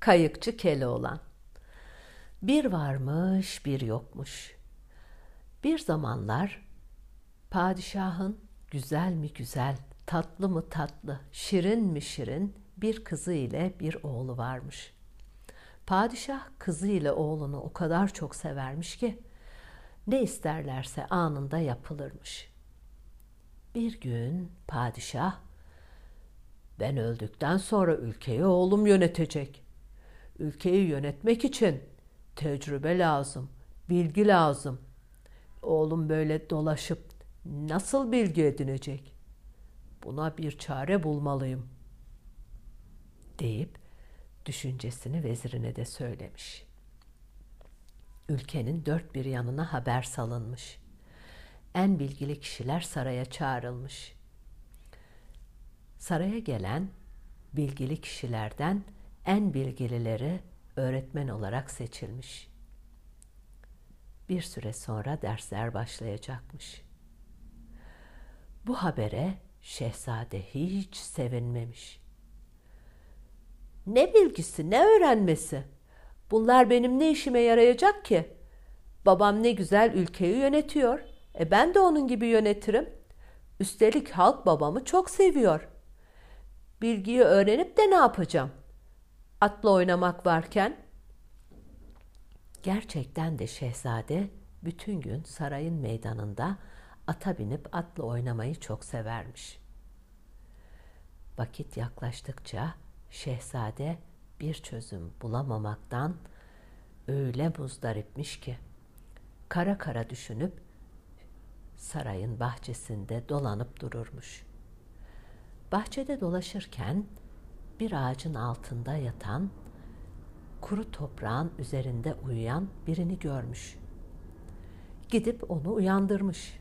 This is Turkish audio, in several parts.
Kayıkçı Keloğlan Bir varmış bir yokmuş. Bir zamanlar padişahın güzel mi güzel, tatlı mı tatlı, şirin mi şirin bir kızı ile bir oğlu varmış. Padişah kızı ile oğlunu o kadar çok severmiş ki ne isterlerse anında yapılırmış. Bir gün padişah ben öldükten sonra ülkeyi oğlum yönetecek. Ülkeyi yönetmek için tecrübe lazım, bilgi lazım. Oğlum böyle dolaşıp nasıl bilgi edinecek? Buna bir çare bulmalıyım." deyip düşüncesini vezirine de söylemiş. Ülkenin dört bir yanına haber salınmış. En bilgili kişiler saraya çağrılmış. Saraya gelen bilgili kişilerden en bilgilileri öğretmen olarak seçilmiş. Bir süre sonra dersler başlayacakmış. Bu habere şehzade hiç sevinmemiş. Ne bilgisi, ne öğrenmesi? Bunlar benim ne işime yarayacak ki? Babam ne güzel ülkeyi yönetiyor. E ben de onun gibi yönetirim. Üstelik halk babamı çok seviyor. Bilgiyi öğrenip de ne yapacağım? Atla oynamak varken Gerçekten de şehzade bütün gün sarayın meydanında ata binip atla oynamayı çok severmiş. Vakit yaklaştıkça şehzade bir çözüm bulamamaktan öyle muzdaripmiş ki kara kara düşünüp sarayın bahçesinde dolanıp dururmuş. Bahçede dolaşırken bir ağacın altında yatan, kuru toprağın üzerinde uyuyan birini görmüş. Gidip onu uyandırmış.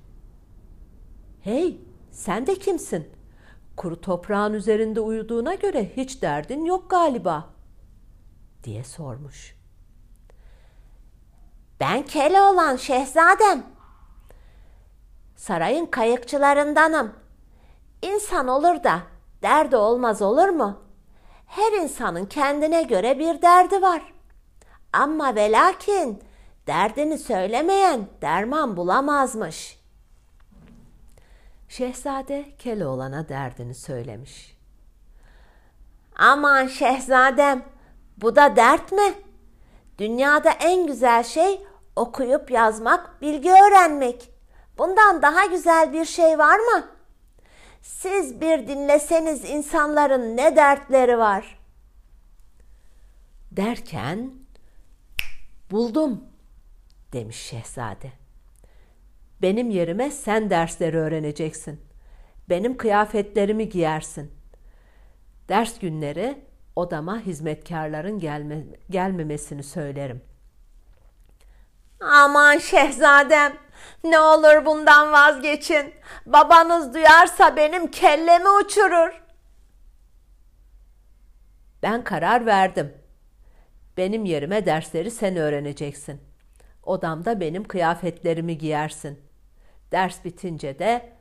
Hey, sen de kimsin? Kuru toprağın üzerinde uyuduğuna göre hiç derdin yok galiba." diye sormuş. Ben Keloğlan şehzadem. Sarayın kayıkçılarındanım. İnsan olur da derdi olmaz olur mu? Her insanın kendine göre bir derdi var. Ama ve lakin derdini söylemeyen derman bulamazmış.'' Şehzade Keloğlan'a derdini söylemiş. Aman şehzadem, bu da dert mi? Dünyada en güzel şey okuyup yazmak, bilgi öğrenmek. Bundan daha güzel bir şey var mı? Siz bir dinleseniz insanların ne dertleri var. Derken buldum demiş şehzade. Benim yerime sen dersleri öğreneceksin. Benim kıyafetlerimi giyersin. Ders günleri odama hizmetkarların gelme, gelmemesini söylerim. Aman şehzadem, ne olur bundan vazgeçin. Babanız duyarsa benim kellemi uçurur. Ben karar verdim. Benim yerime dersleri sen öğreneceksin. Odamda benim kıyafetlerimi giyersin. Ders bitince de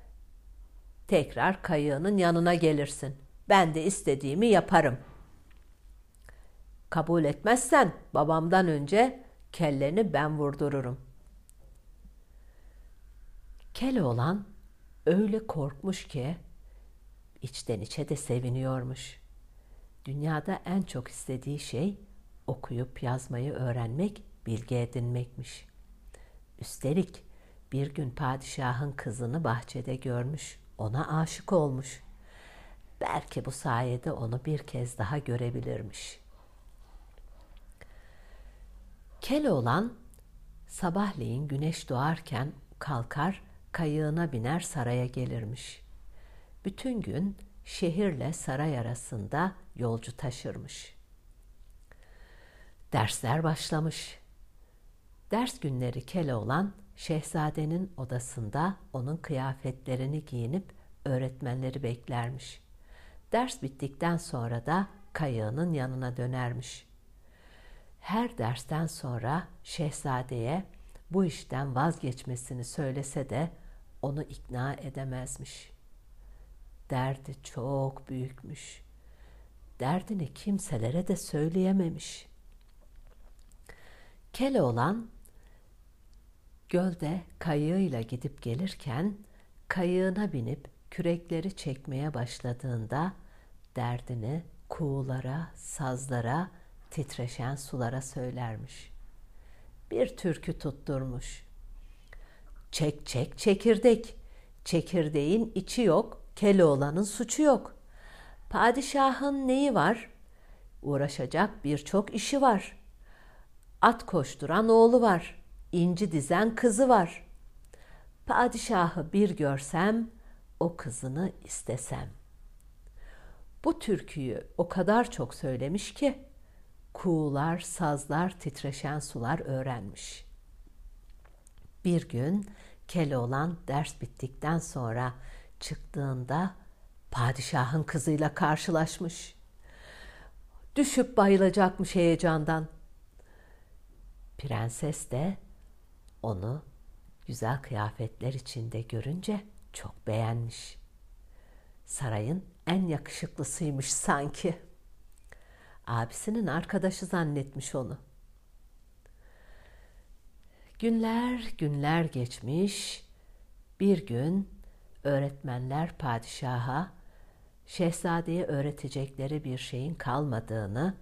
tekrar kayığının yanına gelirsin. Ben de istediğimi yaparım. Kabul etmezsen babamdan önce kelleni ben vurdururum. Keloğlan öyle korkmuş ki içten içe de seviniyormuş. Dünyada en çok istediği şey okuyup yazmayı öğrenmek, bilgi edinmekmiş. Üstelik bir gün padişahın kızını bahçede görmüş, ona aşık olmuş. Belki bu sayede onu bir kez daha görebilirmiş. Keloğlan sabahleyin güneş doğarken kalkar, kayığına biner saraya gelirmiş. Bütün gün şehirle saray arasında yolcu taşırmış. Dersler başlamış. Ders günleri Keloğlan şehzadenin odasında onun kıyafetlerini giyinip öğretmenleri beklermiş. Ders bittikten sonra da kayığının yanına dönermiş. Her dersten sonra şehzadeye bu işten vazgeçmesini söylese de onu ikna edemezmiş. Derdi çok büyükmüş. derdini kimselere de söyleyememiş. Keloğlan gölde kayığıyla gidip gelirken kayığına binip kürekleri çekmeye başladığında derdini kuğulara, sazlara, titreşen sulara söylermiş. Bir türkü tutturmuş. Çek çek çekirdek, çekirdeğin içi yok, Keloğlan'ın suçu yok. Padişahın neyi var? Uğraşacak birçok işi var. At koşturan oğlu var, inci dizen kızı var. Padişahı bir görsem, o kızını istesem. Bu türküyü o kadar çok söylemiş ki kuğular, sazlar, titreşen sular öğrenmiş. Bir gün Keloğlan ders bittikten sonra çıktığında padişahın kızıyla karşılaşmış. Düşüp bayılacakmış heyecandan. Prenses de onu güzel kıyafetler içinde görünce çok beğenmiş. Sarayın en yakışıklısıymış sanki. Abisinin arkadaşı zannetmiş onu. Günler günler geçmiş. Bir gün öğretmenler padişaha şehzadeye öğretecekleri bir şeyin kalmadığını,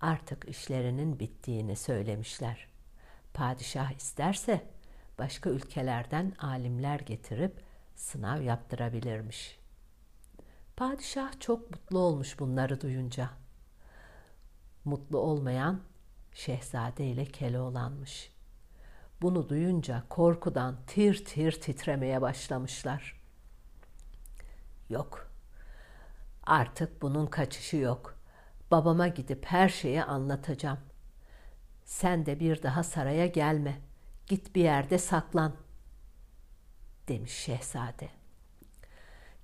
artık işlerinin bittiğini söylemişler. Padişah isterse başka ülkelerden alimler getirip sınav yaptırabilirmiş. Padişah çok mutlu olmuş bunları duyunca. Mutlu olmayan şehzade ile Keloğlan'mış. Bunu duyunca korkudan tir tir titremeye başlamışlar. Yok. Artık bunun kaçışı yok. Babama gidip her şeyi anlatacağım. Sen de bir daha saraya gelme. Git bir yerde saklan." demiş şehzade.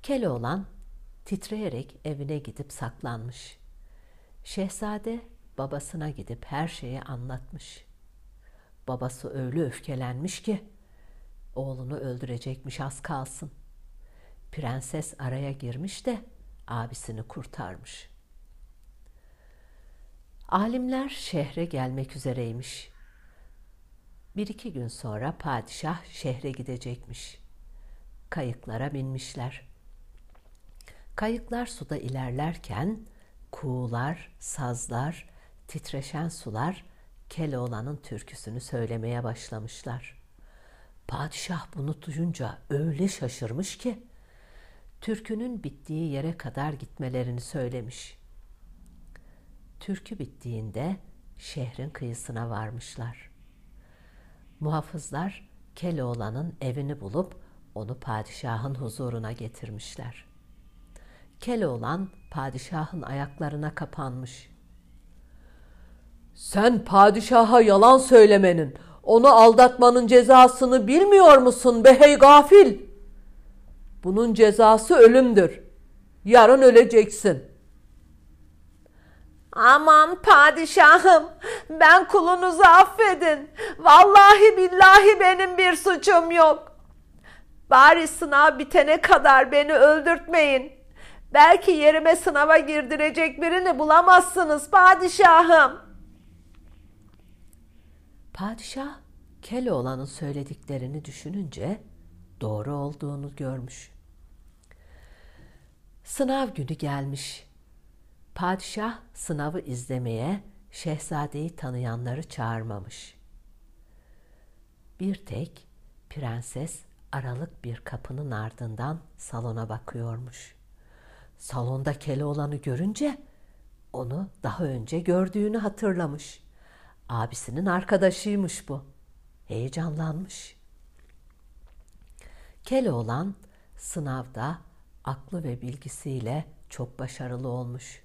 Keloğlan titreyerek evine gidip saklanmış. Şehzade babasına gidip her şeyi anlatmış. Babası öyle öfkelenmiş ki oğlunu öldürecekmiş az kalsın. Prenses araya girmiş de abisini kurtarmış. Alimler şehre gelmek üzereymiş. Bir iki gün sonra padişah şehre gidecekmiş. Kayıklara binmişler. Kayıklar suda ilerlerken kuğular, sazlar, titreşen sular Keloğlan'ın türküsünü söylemeye başlamışlar. Padişah bunu duyunca öyle şaşırmış ki türkünün bittiği yere kadar gitmelerini söylemiş. Türkü bittiğinde şehrin kıyısına varmışlar. Muhafızlar Keloğlan'ın evini bulup onu padişahın huzuruna getirmişler. Keloğlan padişahın ayaklarına kapanmış. Sen padişaha yalan söylemenin, onu aldatmanın cezasını bilmiyor musun be hey gafil? Bunun cezası ölümdür. Yarın öleceksin. Aman padişahım, ben kulunuzu affedin. Vallahi billahi benim bir suçum yok. Bari sınav bitene kadar beni öldürtmeyin. Belki yerime sınava girdirecek birini bulamazsınız padişahım. Padişah Keloğlan'ın söylediklerini düşününce doğru olduğunu görmüş. Sınav günü gelmiş. Padişah sınavı izlemeye şehzadeyi tanıyanları çağırmamış. Bir tek prenses aralık bir kapının ardından salona bakıyormuş. Salonda Keloğlan'ı görünce onu daha önce gördüğünü hatırlamış. Abisinin arkadaşıymış bu. Heyecanlanmış. Keloğlan sınavda aklı ve bilgisiyle çok başarılı olmuş.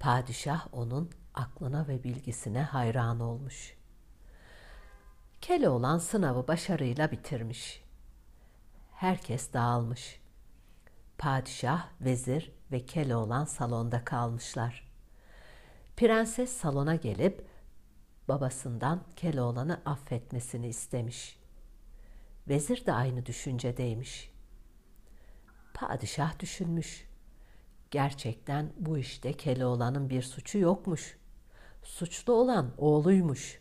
Padişah onun aklına ve bilgisine hayran olmuş. Keloğlan sınavı başarıyla bitirmiş. Herkes dağılmış. Padişah, vezir ve Keloğlan salonda kalmışlar. Prenses salona gelip babasından Keloğlan'ı affetmesini istemiş. Vezir de aynı düşüncedeymiş. Padişah düşünmüş. Gerçekten bu işte Keloğlan'ın bir suçu yokmuş. Suçlu olan oğluymuş.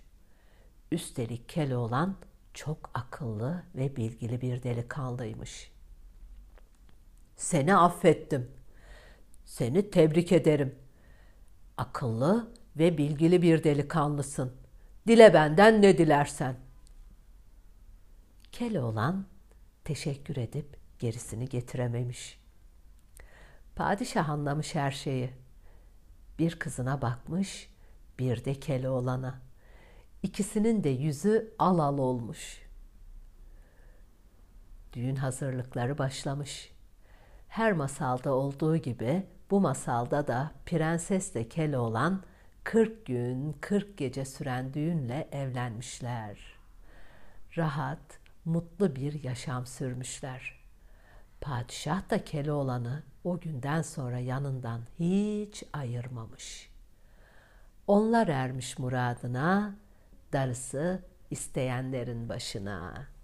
Üstelik Keloğlan çok akıllı ve bilgili bir delikanlıymış. Seni affettim. Seni tebrik ederim. Akıllı ve bilgili bir delikanlısın. Dile benden ne dilersen. Keloğlan teşekkür edip gerisini getirememiş. Padişah anlamış her şeyi. Bir kızına bakmış, bir de Keloğlan'a. İkisinin de yüzü al al olmuş. Düğün hazırlıkları başlamış. Her masalda olduğu gibi bu masalda da prensesle Keloğlan 40 gün 40 gece süren düğünle evlenmişler. Rahat, mutlu bir yaşam sürmüşler. Padişah da Keloğlan'ı o günden sonra yanından hiç ayırmamış. Onlar ermiş muradına, darısı isteyenlerin başına.''